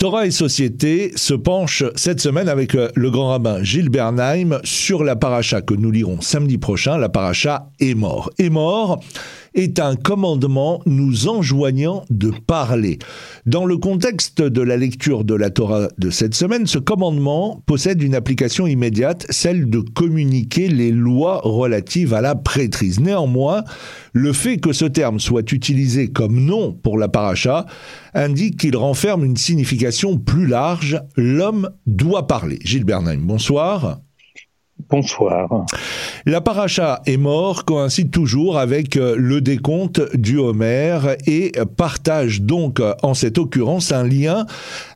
Torah et Société se penche cette semaine avec euh, le grand rabbin Gilles Bernheim sur la paracha que nous lirons samedi prochain. La paracha est mort. Est mort est un commandement nous enjoignant de parler. Dans le contexte de la lecture de la Torah de cette semaine, ce commandement possède une application immédiate, celle de communiquer les lois relatives à la prêtrise. Néanmoins, le fait que ce terme soit utilisé comme nom pour la paracha indique qu'il renferme une signification plus large. L'homme doit parler. Gilles Bernheim, bonsoir. Bonsoir. La paracha est mort coïncide toujours avec euh, le décompte du Homère et partage donc en cette occurrence un lien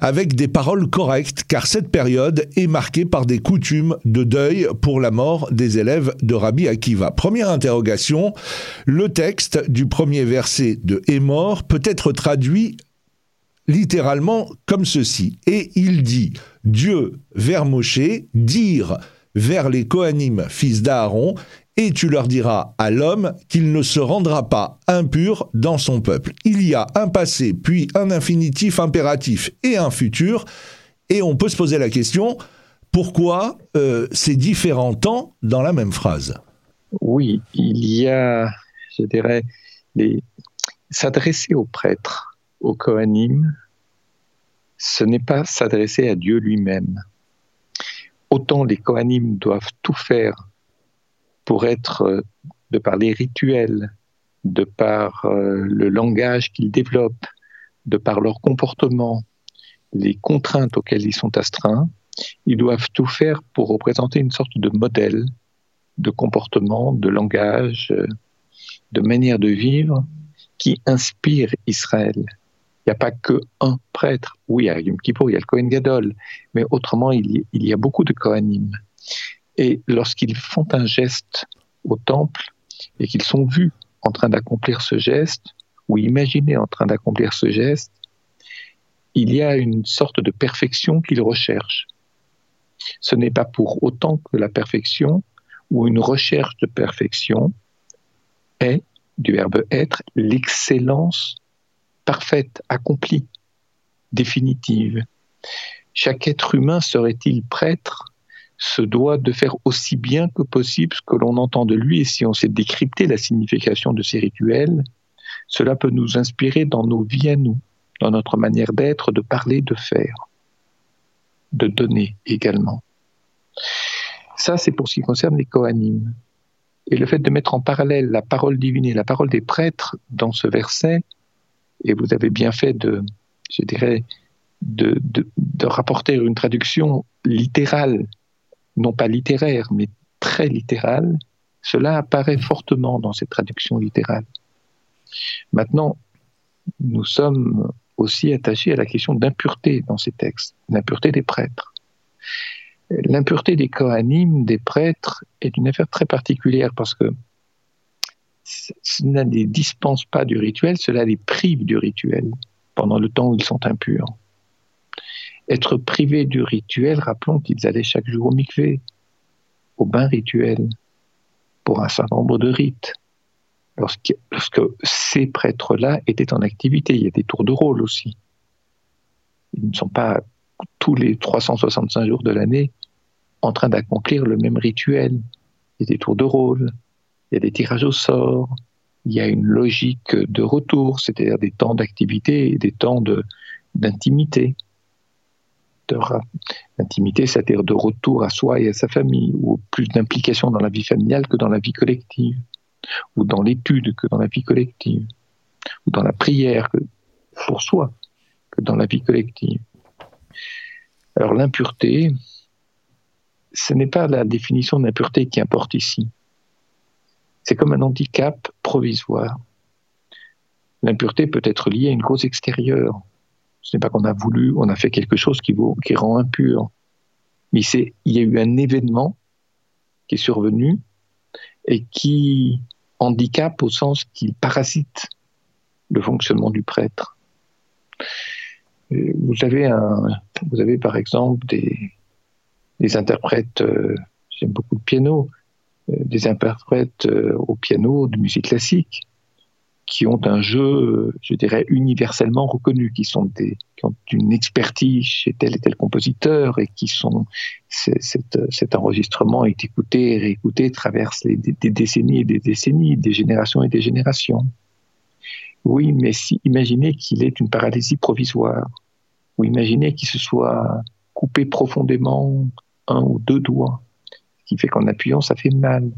avec des paroles correctes car cette période est marquée par des coutumes de deuil pour la mort des élèves de Rabbi Akiva. Première interrogation, le texte du premier verset de mort peut être traduit littéralement comme ceci et il dit Dieu vers Moshe dire vers les Kohanim, fils d'Aaron, et tu leur diras à l'homme qu'il ne se rendra pas impur dans son peuple. Il y a un passé, puis un infinitif impératif et un futur, et on peut se poser la question, pourquoi euh, ces différents temps dans la même phrase? Oui, il y a, je dirais, s'adresser aux prêtres, aux Kohanim, ce n'est pas s'adresser à Dieu lui-même autant les Kohanim doivent tout faire pour être, euh, de par les rituels, de par euh, le langage qu'ils développent, de par leur comportement, les contraintes auxquelles ils sont astreints, ils doivent tout faire pour représenter une sorte de modèle de comportement, de langage, euh, de manière de vivre qui inspire Israël. Il n'y a pas que un prêtre. Oui, à Yom Kippur, il y a le Kohen Gadol, mais autrement, il y, a beaucoup de Kohanim. Et lorsqu'ils font un geste au temple et qu'ils sont vus en train d'accomplir ce geste, ou imaginés en train d'accomplir ce geste, il y a une sorte de perfection qu'ils recherchent. Ce n'est pas pour autant que la perfection ou une recherche de perfection est, du verbe être, l'excellence parfaite, accomplie, définitive. Chaque être humain serait-il prêtre se doit de faire aussi bien que possible ce que l'on entend de lui et si on sait décrypter la signification de ces rituels, cela peut nous inspirer dans nos vies à nous, dans notre manière d'être, de parler, de faire, de donner également. Ça, c'est pour ce qui concerne les Kohanim. Et le fait de mettre en parallèle la parole divine et la parole des prêtres dans ce verset, et vous avez bien fait de, je dirais, de, rapporter une traduction littérale, non pas littéraire, mais très littérale. Cela apparaît fortement dans cette traduction littérale. Maintenant, nous sommes aussi attachés à la question d'impureté dans ces textes, l'impureté des prêtres. L'impureté des Kohanim, des prêtres, est une affaire très particulière parce que cela ne les dispense pas du rituel, cela les prive du rituel pendant le temps où ils sont impurs. Être privé du rituel, rappelons qu'ils allaient chaque jour au mikvé, au bain rituel, pour un certain nombre de rites. Lorsque, lorsque ces prêtres-là étaient en activité, il y a des tours de rôle aussi. Ils ne sont pas tous les 365 jours de l'année en train d'accomplir le même rituel. Il y a des tours de rôle, il y a des tirages au sort, il y a une logique de retour, c'est-à-dire des temps d'activité et des temps d'intimité. D'intimité, c'est-à-dire de retour à soi et à sa famille, ou plus d'implication dans la vie familiale que dans la vie collective, ou dans l'étude que dans la vie collective, ou dans la prière que pour soi que dans la vie collective. Alors l'impureté, ce n'est pas la définition d'impureté qui importe ici. C'est comme un handicap provisoire. L'impureté peut être liée à une cause extérieure. Ce n'est pas qu'on a voulu, on a fait quelque chose qui, rend impur. Mais il y a eu un événement qui est survenu et qui handicape au sens qu'il parasite le fonctionnement du prêtre. Vous avez, un, vous avez par exemple des, interprètes, euh, j'aime beaucoup le piano, euh, des interprètes euh, au piano de musique classique qui ont un jeu, je dirais, universellement reconnu, qui sont des, ont une expertise chez tel et tel compositeur et qui sont, cet, enregistrement est écouté et réécouté traverse des, décennies et des décennies, des générations et des générations. Oui, mais imaginez qu'il ait une paralysie provisoire, ou imaginez qu'il se soit coupé profondément un ou deux doigts, qui fait qu'en appuyant, ça fait mal,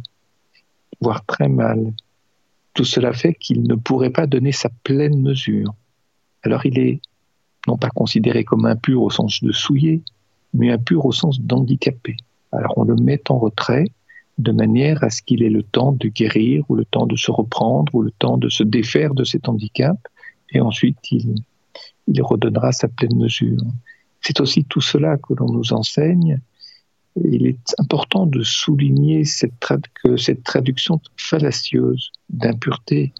voire très mal tout cela fait qu'il ne pourrait pas donner sa pleine mesure. Alors il est non pas considéré comme impur au sens de souillé, mais impur au sens d'handicapé. Alors on le met en retrait de manière à ce qu'il ait le temps de guérir ou le temps de se reprendre ou le temps de se défaire de cet handicap et ensuite il, il redonnera sa pleine mesure. C'est aussi tout cela que l'on nous enseigne il est important de souligner cette que cette traduction fallacieuse d'impureté,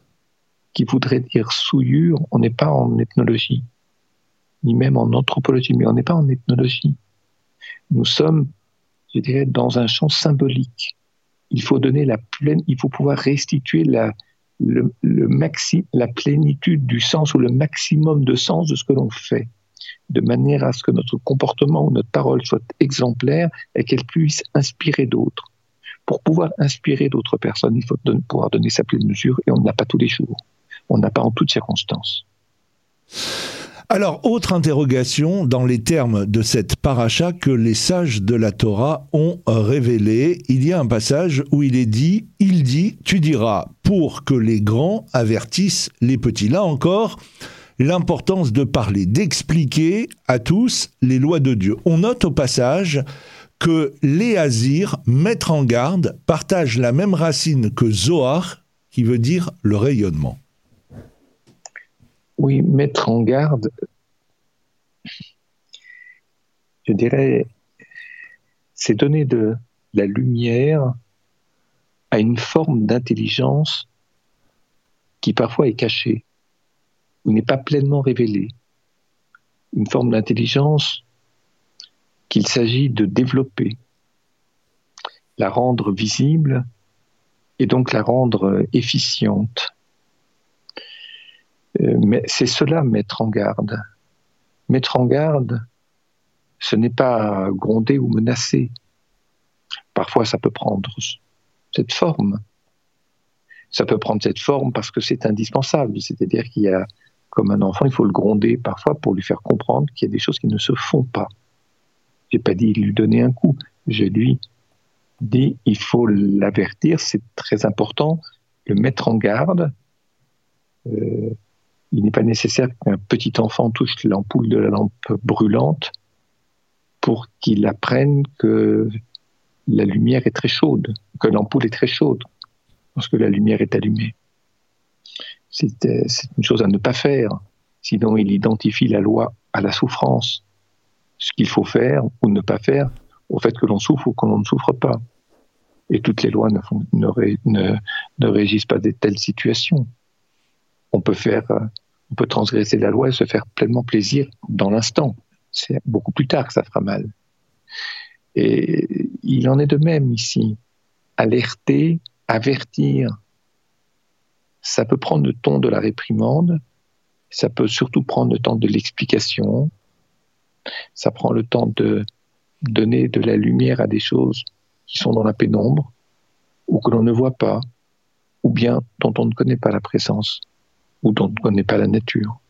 qui voudrait dire souillure, on n'est pas en ethnologie, ni même en anthropologie, mais on n'est pas en ethnologie. Nous sommes, je dirais, dans un champ symbolique. Il faut donner la pleine, il faut pouvoir restituer la, la plénitude du sens ou le maximum de sens de ce que l'on fait de manière à ce que notre comportement ou notre parole soit exemplaire et qu'elle puisse inspirer d'autres. Pour pouvoir inspirer d'autres personnes, il faut pouvoir donner sa pleine mesure et on ne l'a pas tous les jours. On n'a pas en toutes circonstances. Alors, autre interrogation dans les termes de cette paracha que les sages de la Torah ont révélé. Il y a un passage où il est dit, il dit, tu diras, pour que les grands avertissent les petits. Là encore, l'importance de parler, d'expliquer à tous les lois de Dieu. On note au passage que Léazir, mettre en garde, partage la même racine que Zohar, qui veut dire le rayonnement. Oui, mettre en garde, je dirais, c'est donner de la lumière à une forme d'intelligence qui parfois est cachée n'est pas pleinement révélé. Une forme d'intelligence qu'il s'agit de développer, la rendre visible et donc la rendre efficiente. Euh, mais c'est cela mettre en garde. Mettre en garde, ce n'est pas gronder ou menacer. Parfois, ça peut prendre cette forme. Ça peut prendre cette forme parce que c'est indispensable. C'est-à-dire qu'il y a comme un enfant, il faut le gronder parfois pour lui faire comprendre qu'il y a des choses qui ne se font pas. J'ai pas dit lui donner un coup, je lui dit il faut l'avertir, c'est très important, le mettre en garde. Euh, il n'est pas nécessaire qu'un petit enfant touche l'ampoule de la lampe brûlante pour qu'il apprenne que la lumière est très chaude, que l'ampoule est très chaude lorsque la lumière est allumée c'est une chose à ne pas faire. Sinon, il identifie la loi à la souffrance. Ce qu'il faut faire ou ne pas faire au fait que l'on souffre ou que l'on ne souffre pas. Et toutes les lois ne, régissent pas de telles situations. On peut faire, euh, on peut transgresser la loi et se faire pleinement plaisir dans l'instant. C'est beaucoup plus tard que ça fera mal. Et il en est de même ici. Alerter, avertir, ça peut prendre le ton de la réprimande, ça peut surtout prendre le temps de l'explication, ça prend le temps de donner de la lumière à des choses qui sont dans la pénombre, ou que l'on ne voit pas, ou bien dont on ne connaît pas la présence, ou dont on ne connaît pas la nature.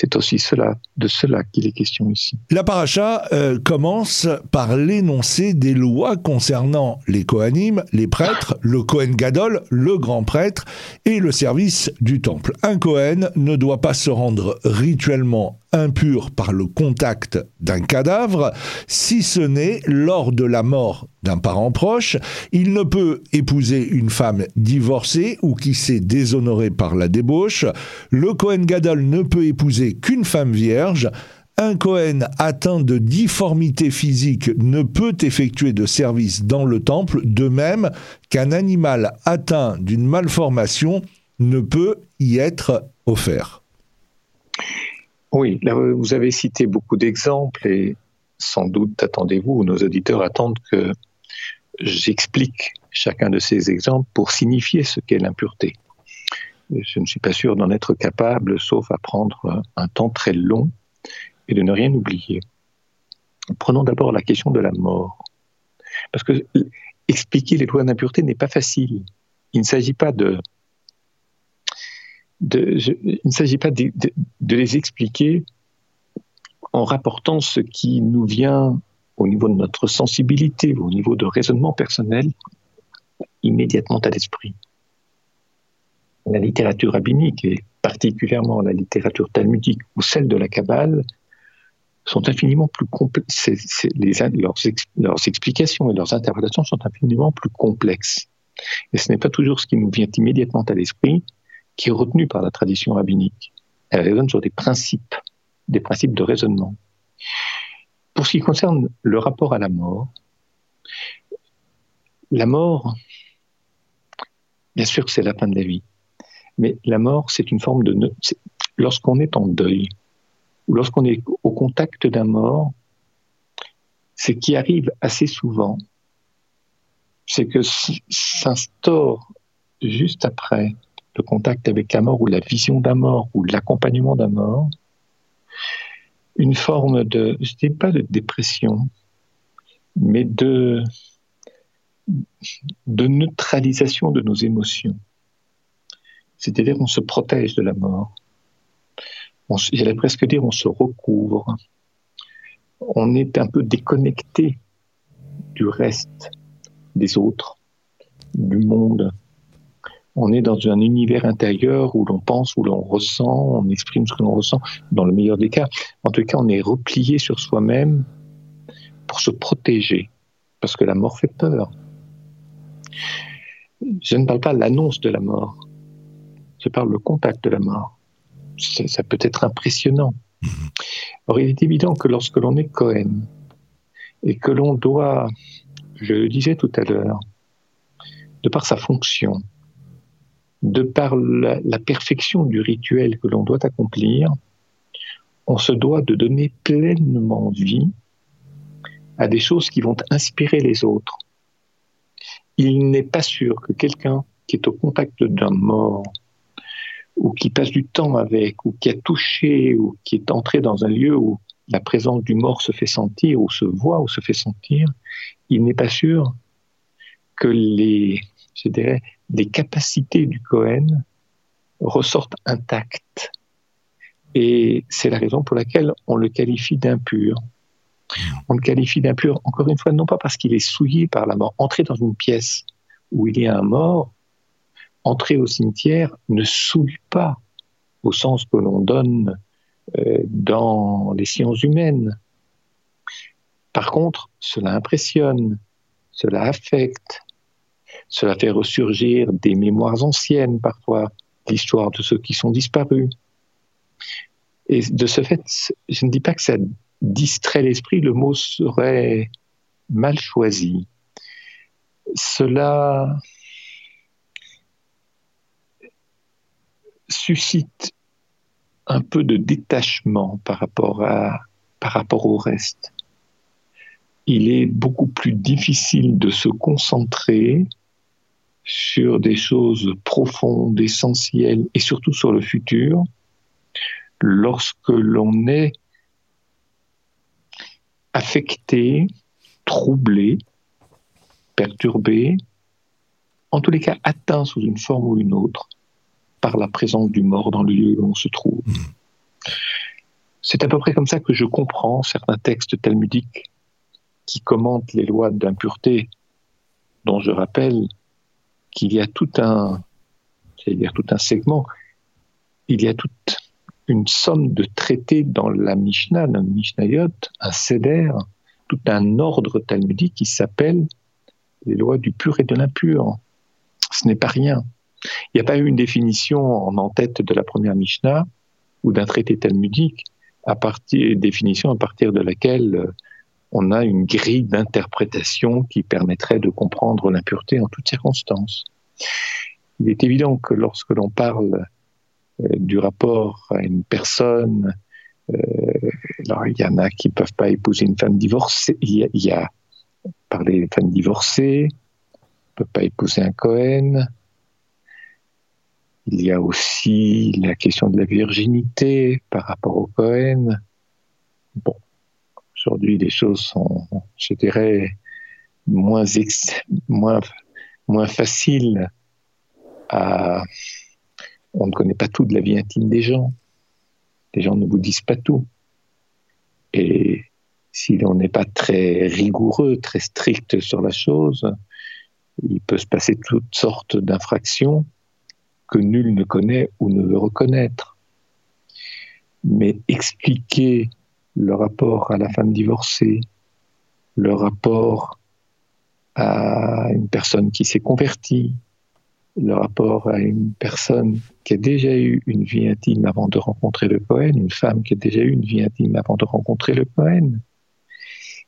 C'est aussi cela, de cela qu'il est question ici. La paracha euh, commence par l'énoncé des lois concernant les Kohanim, les prêtres, le Kohen Gadol, le grand prêtre, et le service du temple. Un Kohen ne doit pas se rendre rituellement impur par le contact d'un cadavre, si ce n'est lors de la mort d'un parent proche. Il ne peut épouser une femme divorcée ou qui s'est déshonorée par la débauche. Le Cohen Gadol ne peut épouser qu'une femme vierge. Un Cohen atteint de difformité physique ne peut effectuer de service dans le temple, de même qu'un animal atteint d'une malformation ne peut y être offert. Oui, vous avez cité beaucoup d'exemples et sans doute attendez-vous, nos auditeurs attendent que j'explique chacun de ces exemples pour signifier ce qu'est l'impureté. je ne suis pas sûr d'en être capable, sauf à prendre un temps très long et de ne rien oublier. Prenons d'abord la question de la mort. Parce que expliquer les lois d'impureté n'est pas facile. Il ne s'agit pas de, il ne s'agit pas de, les expliquer en rapportant ce qui nous vient au niveau de notre sensibilité, au niveau de raisonnement personnel, immédiatement à l'esprit. La littérature rabbinique, et particulièrement la littérature talmudique ou celle de la Kabbale, sont infiniment plus complexes. leurs, leurs explications et leurs interprétations sont infiniment plus complexes. Et ce n'est pas toujours ce qui nous vient immédiatement à l'esprit qui est retenu par la tradition rabbinique. Elle raisonne sur des principes, des principes de raisonnement. Pour ce qui concerne le rapport à la mort, la mort, bien sûr que c'est la fin de la vie, mais la mort, c'est une forme de... Lorsqu'on est en deuil, ou lorsqu'on est au contact d'un mort, ce qui arrive assez souvent, c'est que s'instaure juste après le contact avec la mort ou la vision d'un mort ou l'accompagnement d'un mort, une forme de, je ne dis pas de dépression, mais de, de neutralisation de nos émotions. C'est-à-dire on se protège de la mort. J'allais presque dire on se recouvre. On est un peu déconnecté du reste des autres, du monde. On est dans un univers intérieur où l'on pense, où l'on ressent, on exprime ce que l'on ressent, dans le meilleur des cas. En tout cas, on est replié sur soi-même pour se protéger, parce que la mort fait peur. Je ne parle pas de l'annonce de la mort, je parle le contact de la mort. Ça, peut être impressionnant. Or, il est évident que lorsque l'on est Cohen et que l'on doit je le disais tout à l'heure, de par sa fonction, de par la, perfection du rituel que l'on doit accomplir, on se doit de donner pleinement vie à des choses qui vont inspirer les autres. Il n'est pas sûr que quelqu'un qui est au contact d'un mort, ou qui passe du temps avec, ou qui a touché, ou qui est entré dans un lieu où la présence du mort se fait sentir, ou se voit, ou se fait sentir, il n'est pas sûr que les, je dirais, les capacités du Cohen ressortent intactes. Et c'est la raison pour laquelle on le qualifie d'impur. On le qualifie d'impur, encore une fois, non pas parce qu'il est souillé par la mort. Entrer dans une pièce où il y a un mort, entrer au cimetière ne souille pas au sens que l'on donne euh, dans les sciences humaines. Par contre, cela impressionne, cela affecte, cela fait ressurgir des mémoires anciennes parfois, l'histoire de ceux qui sont disparus. Et de ce fait, je ne dis pas que ça distrait l'esprit, le mot serait mal choisi. Cela suscite un peu de détachement par rapport, par rapport au reste. Il est beaucoup plus difficile de se concentrer sur des choses profondes, essentielles et surtout sur le futur lorsque l'on est affecté, troublé, perturbé, en tous les cas atteint sous une forme ou une autre par la présence du mort dans le lieu où on se trouve. Mmh. C'est à peu près comme ça que je comprends certains textes talmudiques qui commentent les lois d'impureté, dont je rappelle qu'il y a tout un, dire tout un segment, il y a toute une somme de traités dans la Mishnah, dans le Mishnayot, un seder, tout un ordre talmudique qui s'appelle les lois du pur et de l'impur. Ce n'est pas rien. Il n'y a pas eu une définition en en-tête de la première Mishnah ou d'un traité talmudique, à partir, définition à partir de laquelle euh, on a une grille d'interprétation qui permettrait de comprendre l'impureté en toutes circonstances. Il est évident que lorsque l'on parle euh, du rapport à une personne, euh, alors il y en a qui ne peuvent pas épouser une femme divorcée, il y a, parler des femmes divorcées, ne peuvent pas épouser un Cohen, Il y a aussi la question de la virginité par rapport au Cohen. Bon, aujourd'hui, les choses sont, je dirais, moins, moins, moins faciles à. On ne connaît pas tout de la vie intime des gens. Les gens ne vous disent pas tout. Et si l'on n'est pas très rigoureux, très strict sur la chose, il peut se passer toutes sortes d'infractions que nul ne connaît ou ne veut reconnaître. Mais expliquer le rapport à la femme divorcée, le rapport à une personne qui s'est convertie, le rapport à une personne qui a déjà eu une vie intime avant de rencontrer le Cohen, une femme qui a déjà eu une vie intime avant de rencontrer le Cohen,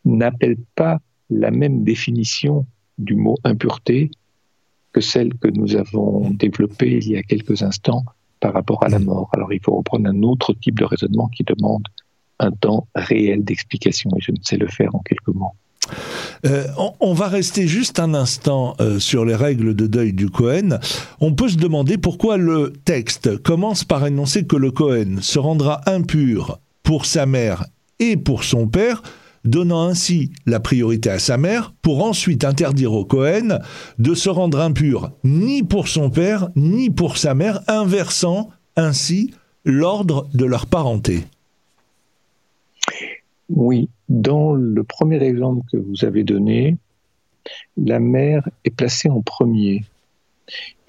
n'appelle pas la même définition du mot impureté que celle que nous avons développée il y a quelques instants par rapport à la mort. Alors il faut reprendre un autre type de raisonnement qui demande un temps réel d'explication et je ne sais le faire en quelques mots. Euh, on, va rester juste un instant euh, sur les règles de deuil du Cohen. On peut se demander pourquoi le texte commence par énoncer que le Cohen se rendra impur pour sa mère et pour son père, donnant ainsi la priorité à sa mère, pour ensuite interdire au Cohen de se rendre impur ni pour son père ni pour sa mère, inversant ainsi l'ordre de leur parenté. Oui, dans le premier exemple que vous avez donné, la mère est placée en premier.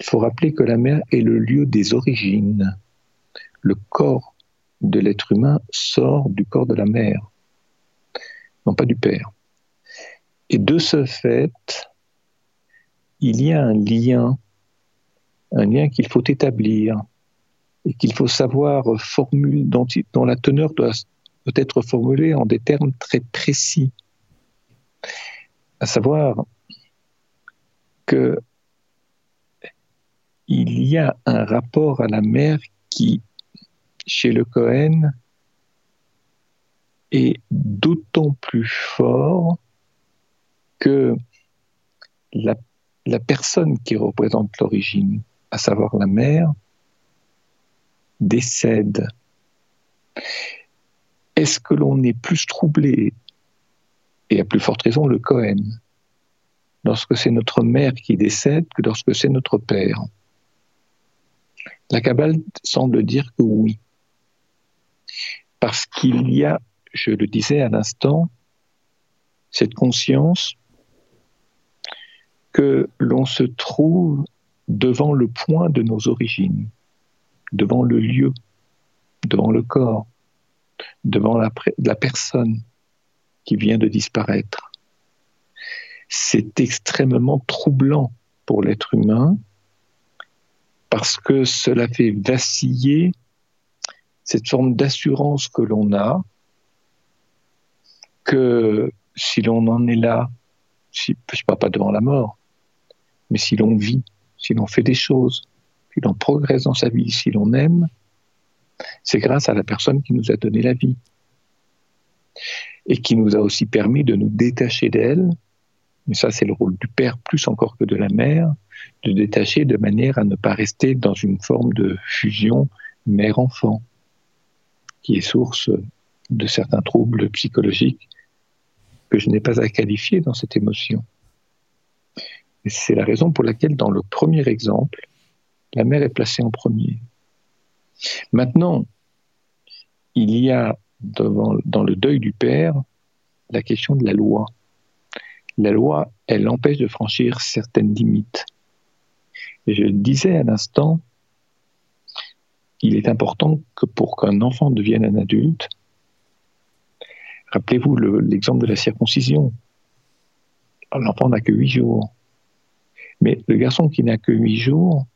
Il faut rappeler que la mère est le lieu des origines. Le corps de l'être humain sort du corps de la mère non pas du Père. Et de ce fait, il y a un lien, un lien qu'il faut établir et qu'il faut savoir formuler, dont, dont, la teneur doit, doit être formulée en des termes très précis. À savoir que il y a un rapport à la mère qui, chez le Cohen, est d'autant plus fort que la, personne qui représente l'origine, à savoir la mère, décède. Est-ce que l'on est plus troublé, et à plus forte raison le Cohen, lorsque c'est notre mère qui décède que lorsque c'est notre père? La Kabbale semble dire que oui, parce qu'il y a je le disais à l'instant, cette conscience que l'on se trouve devant le point de nos origines, devant le lieu, devant le corps, devant la, personne qui vient de disparaître. C'est extrêmement troublant pour l'être humain parce que cela fait vaciller cette forme d'assurance que l'on a que si l'on en est là, si, je parle pas devant la mort, mais si l'on vit, si l'on fait des choses, si l'on progresse dans sa vie, si l'on aime, c'est grâce à la personne qui nous a donné la vie et qui nous a aussi permis de nous détacher d'elle. Mais ça, c'est le rôle du père plus encore que de la mère, de détacher de manière à ne pas rester dans une forme de fusion mère-enfant, qui est source de certains troubles psychologiques que je n'ai pas à qualifier dans cette émotion. c'est la raison pour laquelle, dans le premier exemple, la mère est placée en premier. Maintenant, il y a dans le deuil du père la question de la loi. La loi, elle empêche de franchir certaines limites. Je le disais à l'instant, il est important que pour qu'un enfant devienne un adulte, Rappelez-vous l'exemple de la circoncision. L'enfant n'a que huit jours. Mais le garçon qui n'a que huit jours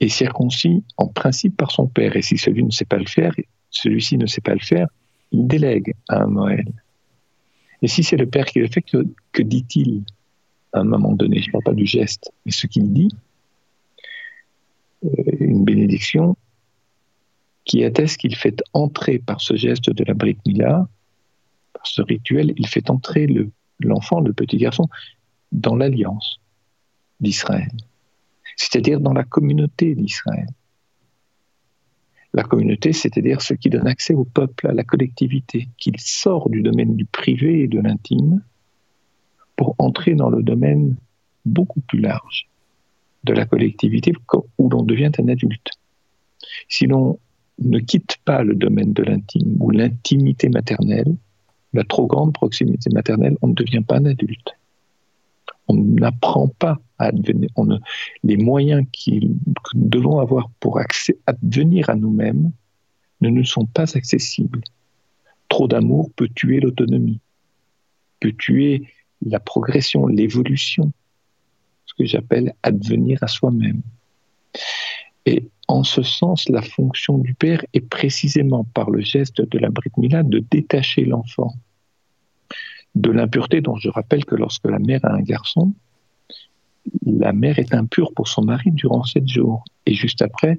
est circoncis en principe par son père. Et si celui ne sait pas le faire, celui-ci ne sait pas le faire, il délègue à un Moël. Et si c'est le père qui le fait, que, dit-il à un moment donné? Je ne parle pas du geste, mais ce qu'il dit, euh, une bénédiction qui atteste qu'il fait entrer par ce geste de la Brit Mila ce rituel, il fait entrer l'enfant, le, petit garçon, dans l'alliance d'Israël. C'est-à-dire dans la communauté d'Israël. La communauté, c'est-à-dire ce qui donne accès au peuple, à la collectivité, qu'il sort du domaine du privé et de l'intime pour entrer dans le domaine beaucoup plus large de la collectivité où l'on devient un adulte. Si l'on ne quitte pas le domaine de l'intime ou l'intimité maternelle, la trop grande proximité maternelle, on ne devient pas un adulte. On n'apprend pas à devenir. les moyens que nous devons avoir pour accès, devenir à nous-mêmes ne nous sont pas accessibles. Trop d'amour peut tuer l'autonomie, peut tuer la progression, l'évolution, ce que j'appelle advenir à soi-même. Et en ce sens, la fonction du père est précisément par le geste de la Brit Mila de détacher l'enfant de l'impureté dont je rappelle que lorsque la mère a un garçon, la mère est impure pour son mari durant sept jours. Et juste après,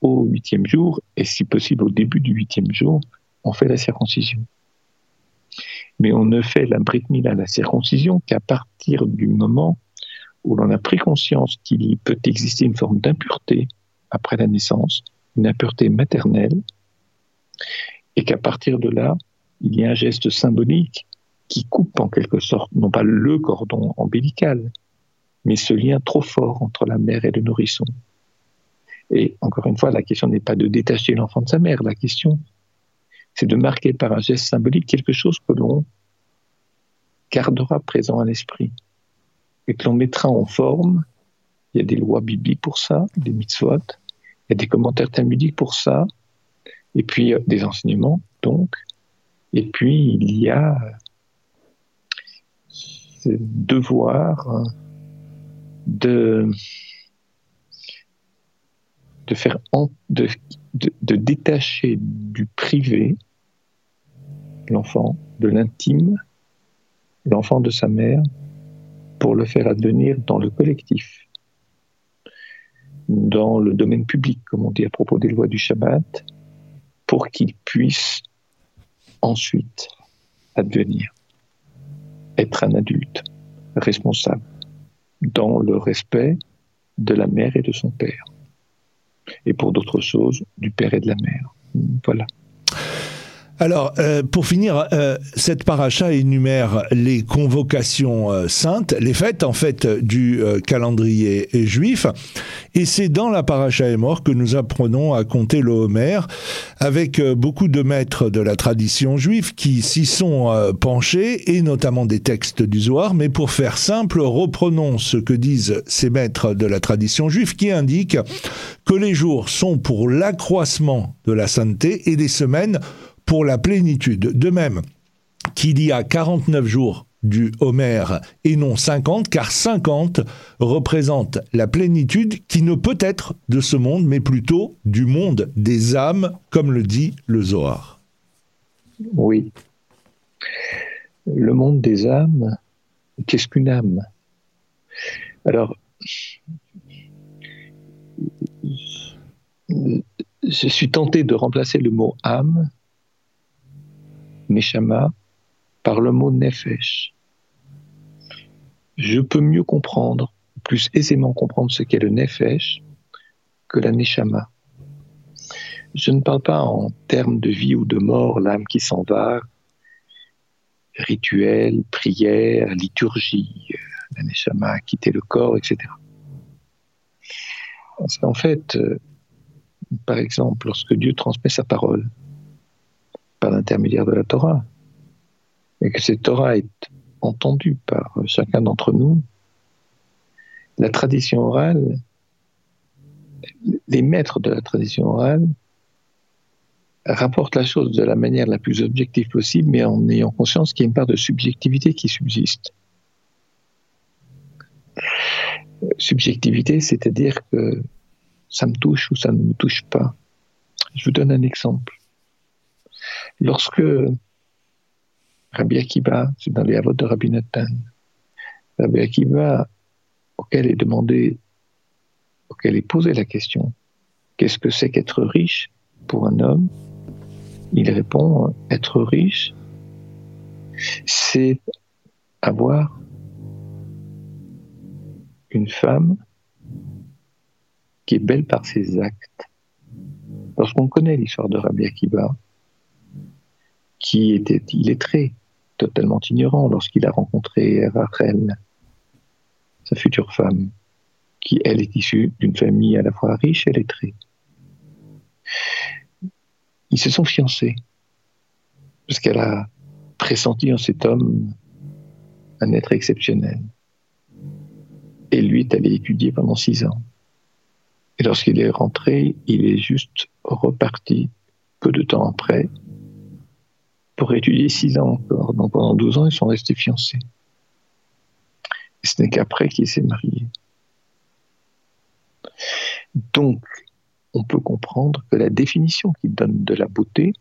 au huitième jour, et si possible au début du huitième jour, on fait la circoncision. Mais on ne fait la Brit Mila, la circoncision, qu'à partir du moment où l'on a pris conscience qu'il peut exister une forme d'impureté après la naissance, une impureté maternelle, et qu'à partir de là, il y a un geste symbolique qui coupe en quelque sorte, non pas le cordon ombilical, mais ce lien trop fort entre la mère et le nourrisson. Et encore une fois, la question n'est pas de détacher l'enfant de sa mère, la question, c'est de marquer par un geste symbolique quelque chose que l'on gardera présent à l'esprit et que l'on mettra en forme. Il y a des lois bibliques pour ça, des mitzvot, il y a des commentaires talmudiques pour ça, et puis euh, des enseignements, donc. Et puis, il y a devoir de, de faire de détacher du privé l'enfant de l'intime, l'enfant de sa mère, pour le faire advenir dans le collectif, dans le domaine public, comme on dit à propos des lois du Shabbat, pour qu'il puisse ensuite advenir, être un adulte responsable, dans le respect de la mère et de son père, et pour d'autres choses, du père et de la mère. Voilà. Alors, euh, pour finir, euh, cette paracha énumère les convocations euh, saintes, les fêtes en fait du calendrier juif, et c'est dans la paracha mort que nous apprenons à compter le Homer, avec beaucoup de maîtres de la tradition juive qui s'y sont penchés, et notamment des textes du mais pour faire simple, reprenons ce que disent ces maîtres de la tradition juive qui indiquent que les jours sont pour l'accroissement de la sainteté et les semaines pour la plénitude. De même qu'il y a 49 jours du Homère et non 50, car 50 représente la plénitude qui ne peut être de ce monde, mais plutôt du monde des âmes, comme le dit le Zohar. Oui. Le monde des âmes, qu'est-ce qu'une âme? Alors, je suis tenté de remplacer le mot âme Neshama, par le mot Nefesh. Je peux mieux comprendre, plus aisément comprendre ce qu'est le Nefesh que la Neshama. Je ne parle pas en termes de vie ou de mort, l'âme qui s'en va, rituel, prière, liturgie, la Neshama a quitté le corps, etc. Qu'en fait, euh, par exemple, lorsque Dieu transmet sa parole, par l'intermédiaire de la Torah, et que cette Torah est entendue par chacun d'entre nous, la tradition orale, les maîtres de la tradition orale rapportent la chose de la manière la plus objective possible, mais en ayant conscience qu'il y a une part de subjectivité qui subsiste. Subjectivité, c'est-à-dire que ça me touche ou ça ne me touche pas. Je vous donne un exemple. Lorsque Rabbi Akiba, c'est dans les avots de Rabbi Nathan, Rabbi Akiba, auquel est demandé, auquel est posé la question, qu'est-ce que c'est qu'être riche pour un homme? Il répond, être riche, c'est avoir une femme qui est belle par ses actes. Lorsqu'on connaît l'histoire de Rabbi Akiba, qui était illettré, totalement ignorant lorsqu'il a rencontré Rachel, sa future femme, qui elle est issue d'une famille à la fois riche et lettrée. Ils se sont fiancés parce qu'elle a pressenti en cet homme un être exceptionnel. Et lui est allé étudier pendant six ans. Et lorsqu'il est rentré, il est juste reparti peu de temps après pour étudier six ans encore. Donc pendant douze ans, ils sont restés fiancés. Ce n'est qu'après qu'il s'est marié. Donc, on peut comprendre que la définition qu'il donne de la beauté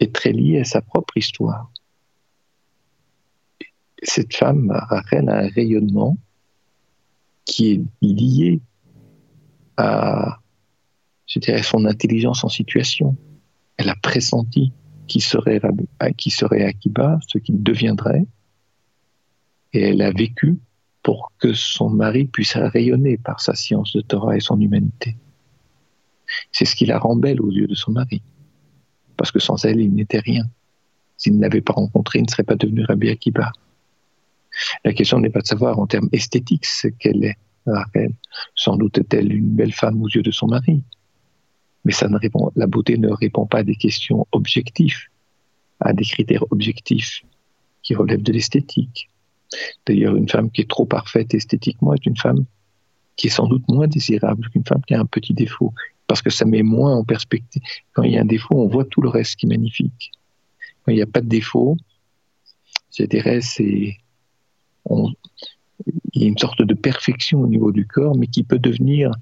est très liée à sa propre histoire. Cette femme, a un rayonnement qui est lié à, son intelligence en situation. Elle a pressenti qui serait, qui serait Akiba, ce qu'il deviendrait, et elle a vécu pour que son mari puisse rayonner par sa science de Torah et son humanité. C'est ce qui la rend belle aux yeux de son mari, parce que sans elle, il n'était rien. S'il ne l'avait pas rencontrée, il ne serait pas devenu Rabbi Akiba. La question n'est pas de savoir en termes esthétiques ce qu'elle est, Rachel. Sans doute est-elle une belle femme aux yeux de son mari, mais ça ne répond, la beauté ne répond pas à des questions objectives, à des critères objectifs qui relèvent de l'esthétique. D'ailleurs, une femme qui est trop parfaite esthétiquement est une femme qui est sans doute moins désirable qu'une femme qui a un petit défaut, parce que ça met moins en perspective. Quand il y a un défaut, on voit tout le reste qui est magnifique. Quand il n'y a pas de défaut, je dirais, c'est, il y a une sorte de perfection au niveau du corps, mais qui peut devenir,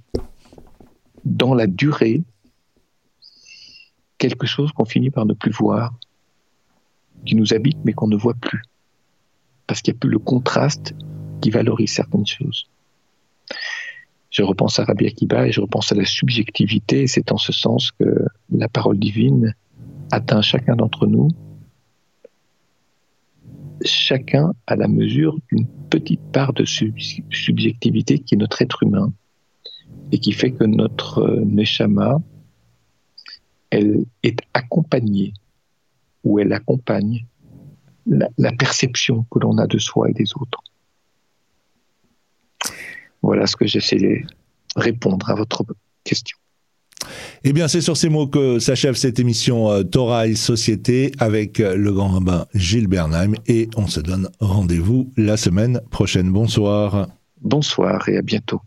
dans la durée, quelque chose qu'on finit par ne plus voir, qui nous habite mais qu'on ne voit plus parce qu'il n'y a plus le contraste qui valorise certaines choses. Je repense à Rabbi Akiba et je repense à la subjectivité, c'est en ce sens que la parole divine atteint chacun d'entre nous, chacun à la mesure d'une petite part de subjectivité qui est notre être humain et qui fait que notre neshama, elle est accompagnée ou elle accompagne la, perception que l'on a de soi et des autres. Voilà ce que j'essaie de répondre à votre question. Eh bien, c'est sur ces mots que s'achève cette émission euh, Torah et Société avec euh, le grand rabbin Gilles Bernheim et on se donne rendez-vous la semaine prochaine. Bonsoir. Bonsoir et à bientôt.